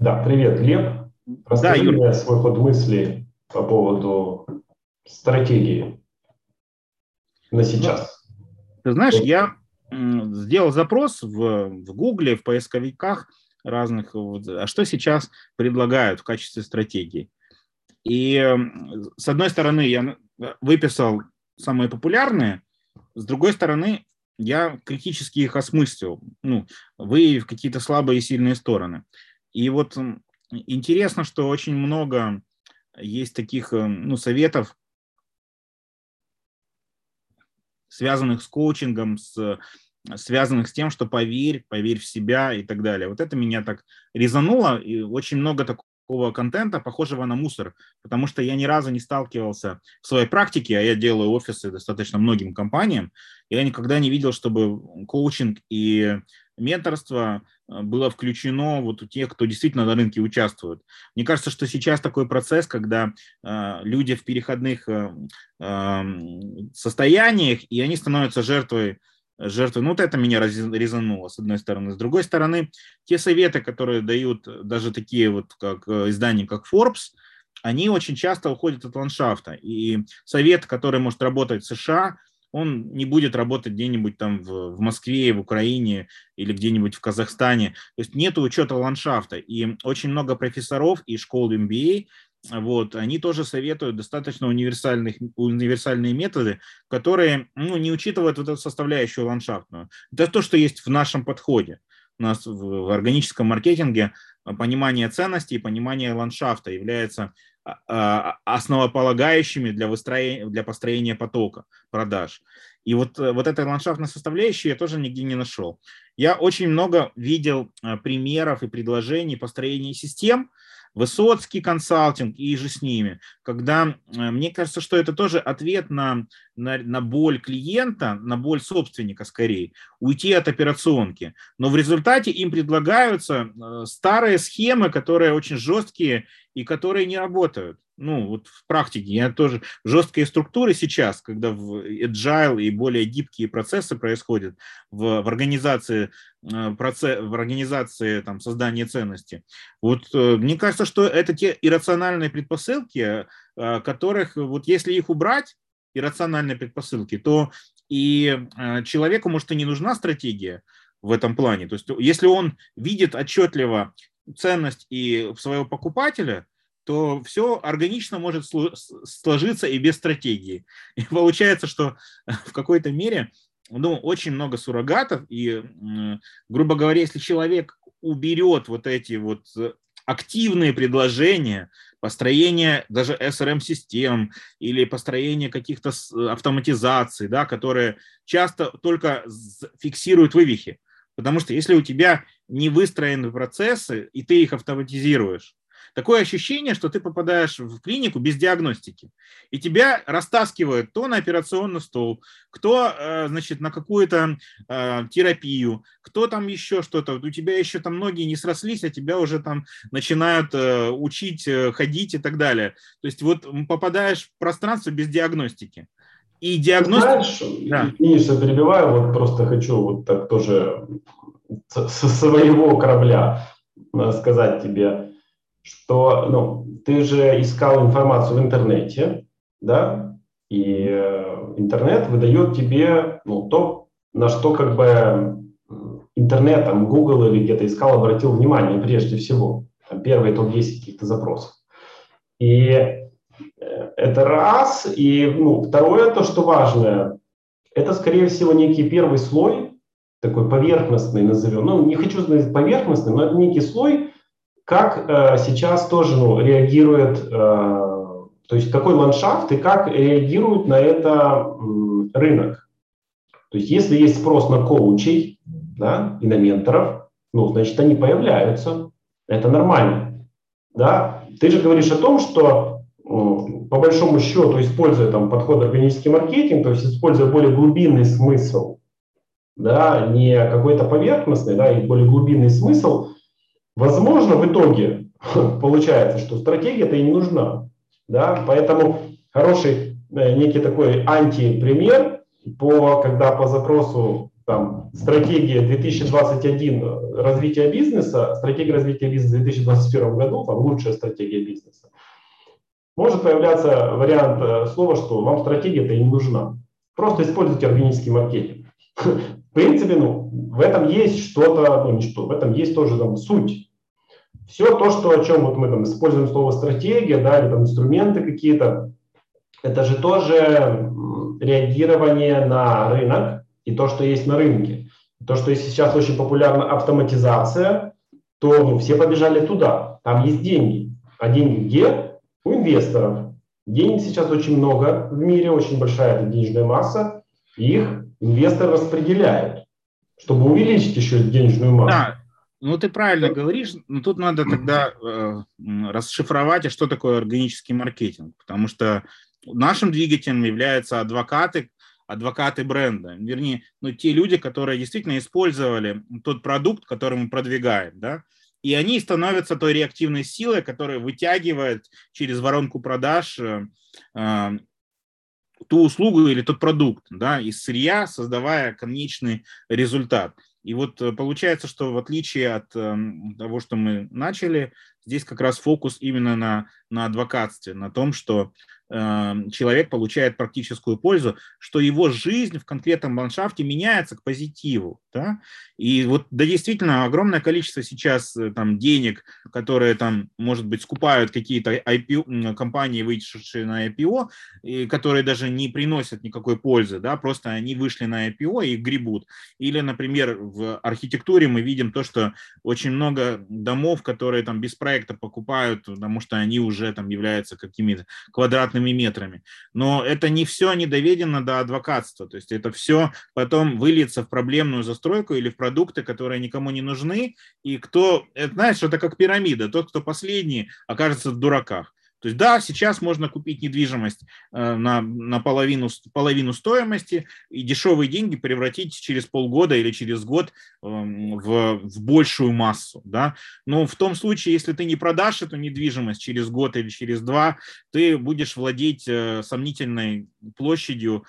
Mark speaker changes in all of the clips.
Speaker 1: Да, привет, Лев. Расскажи да, мне свой ход мысли по поводу стратегии на сейчас.
Speaker 2: Ты знаешь, я сделал запрос в, в Гугле, в поисковиках разных, а что сейчас предлагают в качестве стратегии. И с одной стороны, я выписал самые популярные, с другой стороны, я критически их осмыслил, ну, выявив какие-то слабые и сильные стороны. И вот интересно, что очень много есть таких э, ну, советов, связанных с коучингом, с, связанных с тем, что поверь, поверь в себя и так далее. Вот это меня так резануло, и очень много такого контента, похожего на мусор, потому что я ни разу не сталкивался в своей практике, а я делаю офисы достаточно многим компаниям, я никогда не видел, чтобы коучинг и менторство э, было включено вот у тех, кто действительно на рынке участвует. Мне кажется, что сейчас такой процесс, когда э, люди в переходных э, э, состояниях, и они становятся жертвой жертвы. Ну, вот это меня резануло, с одной стороны. С другой стороны, те советы, которые дают даже такие вот как э, издания, как Forbes, они очень часто уходят от ландшафта. И совет, который может работать в США, он не будет работать где-нибудь там в, в Москве, в Украине или где-нибудь в Казахстане. То есть нет учета ландшафта. И очень много профессоров и школ MBA вот, они тоже советуют достаточно универсальных, универсальные методы, которые ну, не учитывают вот эту составляющую ландшафтную. Это то, что есть в нашем подходе. У нас в, в органическом маркетинге понимание ценностей понимание ландшафта является основополагающими для, выстроения, для построения потока продаж. И вот, вот этой ландшафтной составляющей я тоже нигде не нашел. Я очень много видел а, примеров и предложений построения систем, Высоцкий консалтинг и же с ними, когда э, мне кажется, что это тоже ответ на, на, на боль клиента, на боль собственника скорее, уйти от операционки. Но в результате им предлагаются э, старые схемы, которые очень жесткие и которые не работают ну, вот в практике, я тоже жесткие структуры сейчас, когда в agile и более гибкие процессы происходят в, в организации, э, процесс, в организации там, создания ценности. Вот э, мне кажется, что это те иррациональные предпосылки, э, которых, вот если их убрать, иррациональные предпосылки, то и человеку, может, и не нужна стратегия в этом плане. То есть, если он видит отчетливо ценность и своего покупателя, то все органично может сложиться и без стратегии. И получается, что в какой-то мере ну, очень много суррогатов, и, грубо говоря, если человек уберет вот эти вот активные предложения, построение даже SRM-систем или построение каких-то автоматизаций, да, которые часто только фиксируют вывихи. Потому что если у тебя не выстроены процессы, и ты их автоматизируешь, такое ощущение, что ты попадаешь в клинику без диагностики, и тебя растаскивают то на операционный стол, кто, э, значит, на какую-то э, терапию, кто там еще что-то. У тебя еще там ноги не срослись, а тебя уже там начинают э, учить ходить и так далее. То есть вот попадаешь в пространство без диагностики.
Speaker 1: И диагностика... Знаешь, да. что перебиваю, вот просто хочу вот так тоже со своего корабля сказать тебе что ну, ты же искал информацию в интернете, да, и э, интернет выдает тебе ну, то, на что как бы интернетом, Google или где-то искал, обратил внимание прежде всего. Там первые топ-10 каких-то запросов. И э, это раз. И ну, второе, то, что важное, это, скорее всего, некий первый слой, такой поверхностный назовем. Ну, не хочу сказать поверхностный, но это некий слой, как э, сейчас тоже ну, реагирует, э, то есть какой ландшафт и как реагирует на это э, рынок. То есть если есть спрос на коучей да, и на менторов, ну, значит, они появляются. Это нормально. Да? Ты же говоришь о том, что по большому счету, используя там подход органический маркетинг, то есть используя более глубинный смысл, да, не какой-то поверхностный, да, и более глубинный смысл, Возможно, в итоге получается, что стратегия-то и не нужна. Да? Поэтому хороший э, некий такой антипример, по, когда по запросу там стратегия 2021 развития бизнеса, стратегия развития бизнеса в 2021 году, там лучшая стратегия бизнеса, может появляться вариант э, слова, что вам стратегия-то и не нужна. Просто используйте органический маркетинг. В принципе, ну, в этом есть что-то, ну не что, в этом есть тоже там суть. Все то, что, о чем вот мы там используем слово стратегия, да, или там инструменты какие-то, это же тоже реагирование на рынок и то, что есть на рынке. То, что сейчас очень популярна автоматизация, то ну, все побежали туда. Там есть деньги. А деньги где? У инвесторов. Денег сейчас очень много в мире, очень большая денежная масса. Их инвесторы распределяют, чтобы увеличить еще денежную массу.
Speaker 2: Да, ну ты правильно говоришь, но тут надо тогда э, расшифровать, а что такое органический маркетинг, потому что нашим двигателем являются адвокаты, адвокаты бренда, вернее, ну, те люди, которые действительно использовали тот продукт, который мы продвигаем, да, и они становятся той реактивной силой, которая вытягивает через воронку продаж э, э, ту услугу или тот продукт да, из сырья, создавая конечный результат. И вот э, получается, что в отличие от э, того, что мы начали, здесь как раз фокус именно на, на адвокатстве, на том, что Эм, человек получает практическую пользу, что его жизнь в конкретном ландшафте меняется к позитиву. Да? И вот да, действительно огромное количество сейчас э, там, денег, которые там, может быть, скупают какие-то IPO, компании, вышедшие на IPO, и которые даже не приносят никакой пользы, да, просто они вышли на IPO и гребут. Или, например, в архитектуре мы видим то, что очень много домов, которые там без проекта покупают, потому что они уже там являются какими-то квадратными квадратными метрами. Но это не все не доведено до адвокатства. То есть это все потом выльется в проблемную застройку или в продукты, которые никому не нужны. И кто, это, знаешь, это как пирамида. Тот, кто последний, окажется в дураках. То есть да, сейчас можно купить недвижимость э, на, на половину, половину стоимости и дешевые деньги превратить через полгода или через год эм, в, в большую массу. Да? Но в том случае, если ты не продашь эту недвижимость через год или через два, ты будешь владеть э, сомнительной площадью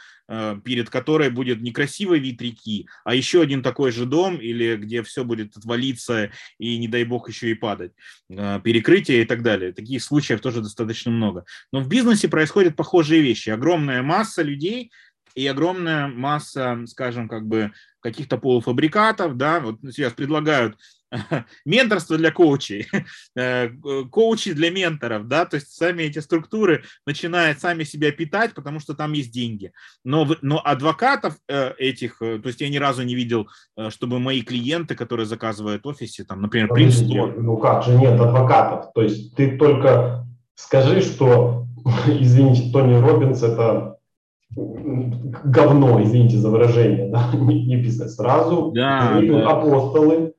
Speaker 2: перед которой будет некрасивый вид реки, а еще один такой же дом, или где все будет отвалиться и, не дай бог, еще и падать, э, перекрытие и так далее. Таких случаев тоже достаточно много. Но в бизнесе происходят похожие вещи. Огромная масса людей и огромная масса, скажем, как бы каких-то полуфабрикатов, да, вот сейчас предлагают менторство для коучей, э, коучи для менторов, да, то есть сами эти структуры начинают сами себя питать, потому что там есть деньги. Но, но адвокатов э, этих, э, то есть я ни разу не видел, чтобы мои клиенты, которые заказывают в офисе, там, например,
Speaker 1: Принстон. Ну как же нет адвокатов? То есть ты только скажи, что, извините, Тони Робинс это говно, извините за выражение, да, не, не писать сразу. Да, да. апостолы,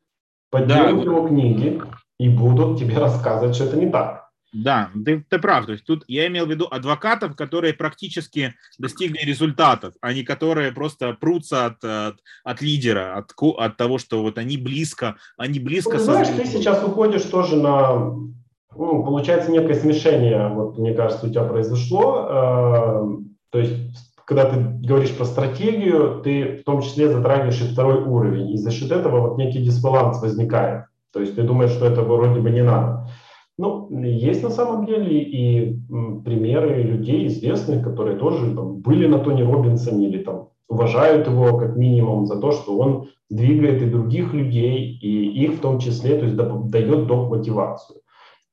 Speaker 1: поднимут да. его книги и будут тебе рассказывать, что это не так.
Speaker 2: Да, ты, ты прав. То есть тут я имел в виду адвокатов, которые практически достигли результатов, а не которые просто прутся от, от, от лидера, от, от того, что вот они близко, они близко. Ну,
Speaker 1: ты знаешь, ты сейчас уходишь тоже на, ну, получается некое смешение, вот мне кажется, у тебя произошло. Э, то есть когда ты говоришь про стратегию, ты в том числе затрагиваешь и второй уровень. И за счет этого вот некий дисбаланс возникает. То есть ты думаешь, что это вроде бы не надо. Ну, есть на самом деле и примеры людей известных, которые тоже там, были на Тони Робинсоне или там уважают его как минимум за то, что он двигает и других людей, и их в том числе, то есть дает доп. мотивацию.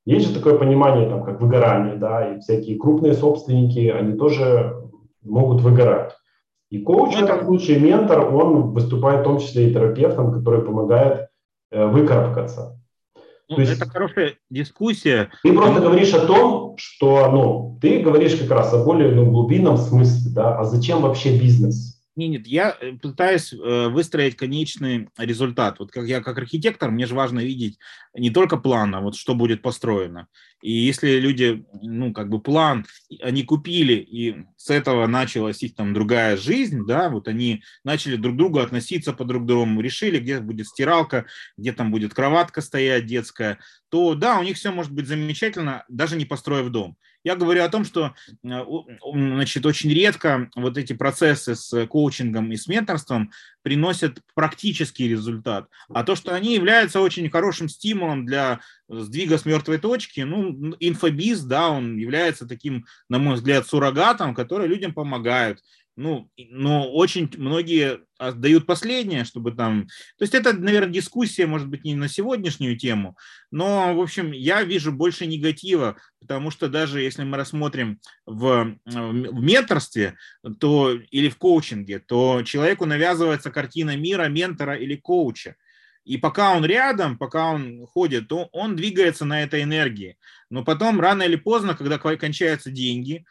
Speaker 1: Есть же такое понимание, там, как выгорание, да, и всякие крупные собственники, они тоже могут выгорать. И коуч в этом случае, ментор, он выступает в том числе и терапевтом, который помогает э, выкарабкаться.
Speaker 2: Ну, То есть, это хорошая дискуссия.
Speaker 1: Ты просто говоришь о том, что ну, ты говоришь как раз о более ну, глубинном смысле, да, а зачем вообще бизнес?
Speaker 2: Нет, нет, я э, пытаюсь э, выстроить конечный результат. Вот как я как архитектор, мне же важно видеть не только план, а вот что будет построено. И если люди, ну, как бы план они купили, и с этого началась их там другая жизнь, да, вот они начали друг к другу относиться по друг другу, решили, где будет стиралка, где там будет кроватка стоять детская, то да, у них все может быть замечательно, даже не построив дом. Я говорю о том, что э, значит, очень редко вот эти процессы с коучингом и с менторством приносят практический результат. А то, что они являются очень хорошим стимулом для сдвига с мертвой точки, ну, инфобиз, да, он является таким, на мой взгляд, суррогатом, который людям помогает ну, но очень многие дают последнее, чтобы там... То есть это, наверное, дискуссия, может быть, не на сегодняшнюю тему, но, в общем, я вижу больше негатива, потому что даже если мы рассмотрим в, в менторстве то, или в коучинге, то человеку навязывается картина мира ментора или коуча. И пока он рядом, пока он ходит, то он двигается на этой энергии. Но потом, рано или поздно, когда кончаются деньги,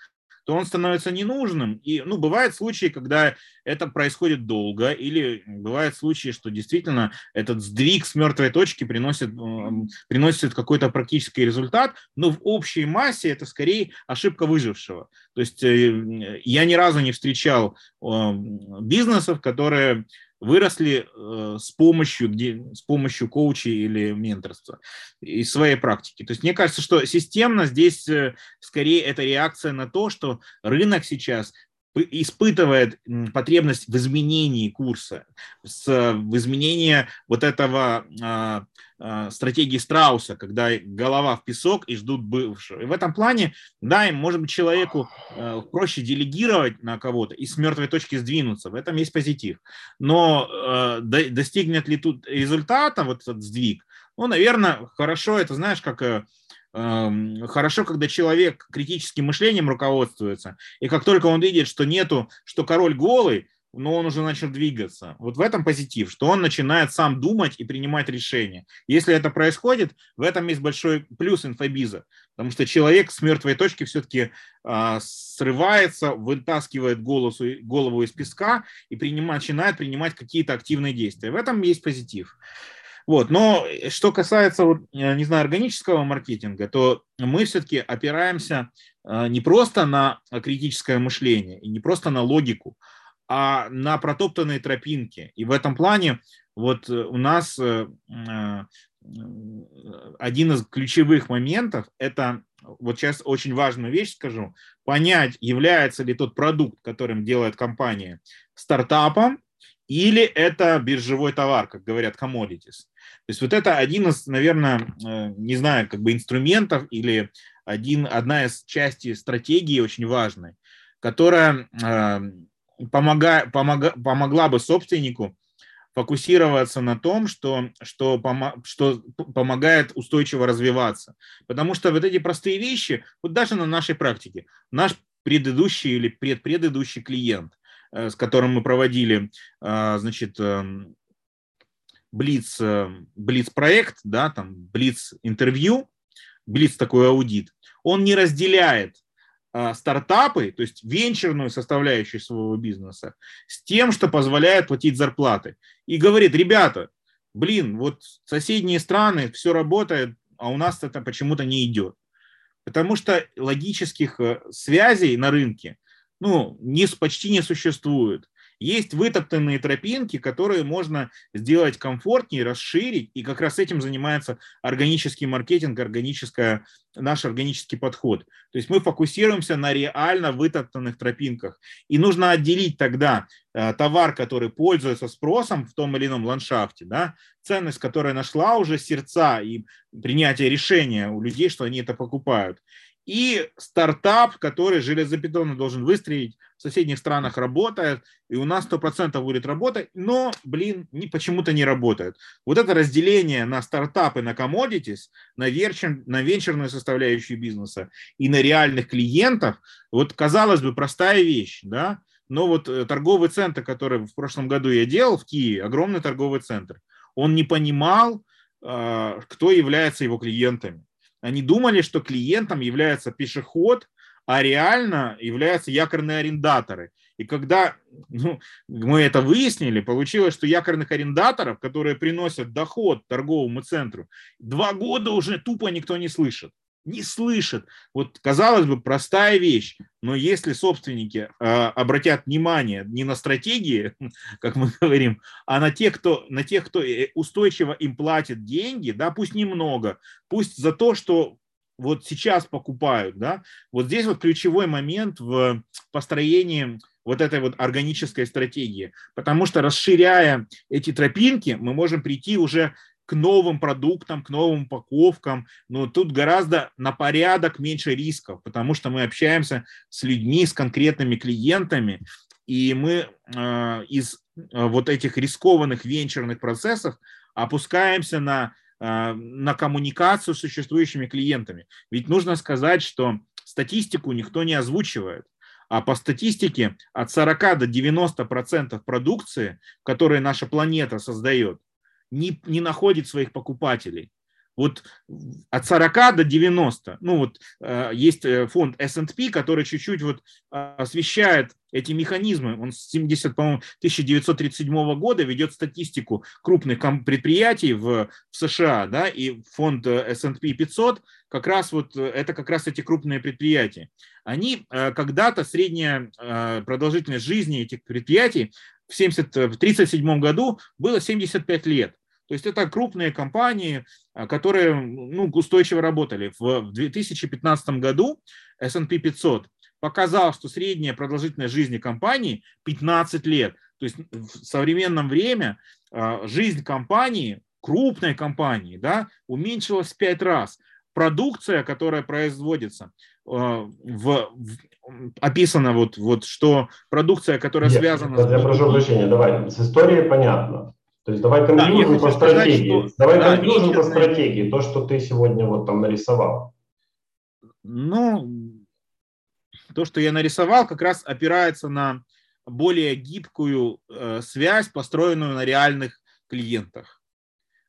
Speaker 2: то он становится ненужным. И, ну, бывают случаи, когда это происходит долго, или бывают случаи, что действительно этот сдвиг с мертвой точки приносит, приносит какой-то практический результат, но в общей массе это скорее ошибка выжившего. То есть э, я ни разу не встречал бизнесов, которые выросли э, с помощью, где, с помощью коучей или менторства из своей практики. То есть мне кажется, что системно здесь э, скорее это реакция на то, что рынок сейчас испытывает потребность в изменении курса, в изменении вот этого а, а, стратегии Страуса, когда голова в песок и ждут бывшего. И в этом плане, да, им, может быть, человеку э, проще делегировать на кого-то и с мертвой точки сдвинуться. В этом есть позитив. Но э, достигнет ли тут результата вот этот сдвиг? Ну, наверное, хорошо, это знаешь, как э, хорошо, когда человек критическим мышлением руководствуется, и как только он видит, что нету, что король голый, но он уже начал двигаться. Вот в этом позитив, что он начинает сам думать и принимать решения. Если это происходит, в этом есть большой плюс инфобиза, потому что человек с мертвой точки все-таки а, срывается, вытаскивает голосу, голову из песка и принимает, начинает принимать какие-то активные действия. В этом есть позитив. Вот. Но что касается, вот, не знаю, органического маркетинга, то мы все-таки опираемся а, не просто на критическое мышление и не просто на логику, а на протоптанной тропинке. И в этом плане вот э, у нас э, э, один из ключевых моментов – это, вот сейчас очень важную вещь скажу, понять, является ли тот продукт, которым делает компания, стартапом, или это биржевой товар, как говорят, commodities. То есть вот это один из, наверное, не знаю, как бы инструментов или один, одна из частей стратегии очень важной, которая помога, помога, помогла бы собственнику фокусироваться на том, что, что, помо, что помогает устойчиво развиваться. Потому что вот эти простые вещи, вот даже на нашей практике, наш предыдущий или предпредыдущий клиент, э, с которым мы проводили, э, значит, эм, Блиц, э, Блиц проект, да, там Блиц интервью, Блиц такой аудит, он не разделяет а, стартапы, то есть венчурную составляющую своего бизнеса, с тем, что позволяет платить зарплаты. И говорит, ребята, блин, вот соседние страны, все работает, а у нас это почему-то не идет. Потому что логических э, связей на рынке ну, не, почти не существует. Есть вытоптанные тропинки, которые можно сделать комфортнее, расширить, и как раз этим занимается органический маркетинг, органическая, наш органический подход. То есть мы фокусируемся на реально вытоптанных тропинках. И нужно отделить тогда э, товар, который пользуется спросом в том или ином ландшафте, да, ценность, которая нашла уже сердца и принятие решения у людей, что они это покупают, и стартап, который железобетонно должен выстрелить, в соседних странах работает, и у нас 100% будет работать, но, блин, не, почему-то не работает. Вот это разделение на стартапы, на commodities, на, верчен, на венчурную составляющую бизнеса и на реальных клиентов, вот, казалось бы, простая вещь, да, но вот э, торговый центр, который в прошлом году я делал в Киеве, огромный торговый центр, он не понимал, а, кто является его клиентами. Они думали, что клиентом является пешеход, а реально являются якорные арендаторы. И когда ну, мы это выяснили, получилось, что якорных арендаторов, которые приносят доход торговому центру, два года уже тупо никто не слышит. Не слышат. Вот, казалось бы, простая вещь, но если собственники э, обратят внимание не на стратегии, как мы говорим, а на тех, кто, на тех, кто э, устойчиво им платит деньги, да, пусть немного, пусть за то, что вот сейчас покупают, да, вот здесь вот ключевой момент в построении вот этой вот органической стратегии, потому что расширяя эти тропинки, мы можем прийти уже к новым продуктам, к новым упаковкам, но тут гораздо на порядок меньше рисков, потому что мы общаемся с людьми, с конкретными клиентами, и мы э, из э, вот этих рискованных венчурных процессов опускаемся на, э, на коммуникацию с существующими клиентами. Ведь нужно сказать, что статистику никто не озвучивает. А по статистике от 40 до 90 процентов продукции, которую наша планета создает, не, не находит своих покупателей. Вот от 40 до 90. Ну вот э, есть э, фонд S&P, который чуть-чуть вот освещает эти механизмы. Он с 70, по-моему, 1937 года ведет статистику крупных предприятий в, в США, да, и фонд э, S&P 500 как раз вот это как раз эти крупные предприятия. Они когда-то средняя продолжительность жизни этих предприятий в 1937 году было 75 лет. То есть это крупные компании, а, которые ну, устойчиво работали. В 2015 году S&P 500 показал, что средняя продолжительность жизни компании 15 лет. То есть в современном время а, жизнь компании, крупной компании, да, уменьшилась в 5 раз. Продукция, которая производится, а, в, в, описано вот, вот, что продукция, которая Нет, связана...
Speaker 1: Я с... прошу прощения, давай, с историей понятно. То есть давай конклюжим да, по стратегии. Сказать, что, давай да, конклюжим по стратегии, то, что ты сегодня вот там нарисовал.
Speaker 2: Ну, то, что я нарисовал, как раз опирается на более гибкую э, связь, построенную на реальных клиентах.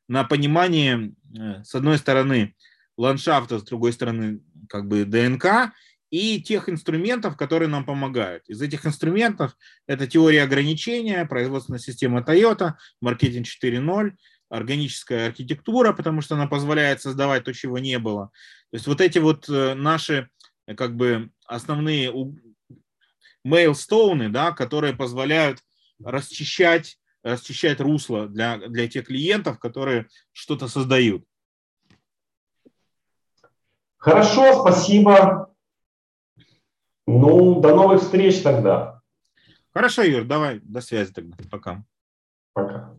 Speaker 2: На понимание, э, с одной стороны, ландшафта, с другой стороны, как бы ДНК, и тех инструментов, которые нам помогают. Из этих инструментов это теория ограничения, производственная система Toyota, маркетинг 4.0, органическая архитектура, потому что она позволяет создавать то, чего не было. То есть вот эти вот э, наши э, как бы основные мейлстоуны, да, которые позволяют расчищать, расчищать русло для, для тех клиентов, которые что-то создают.
Speaker 1: Хорошо, спасибо. Ну, до новых встреч тогда.
Speaker 2: Хорошо, Юр, давай, до связи тогда. Пока.
Speaker 1: Пока.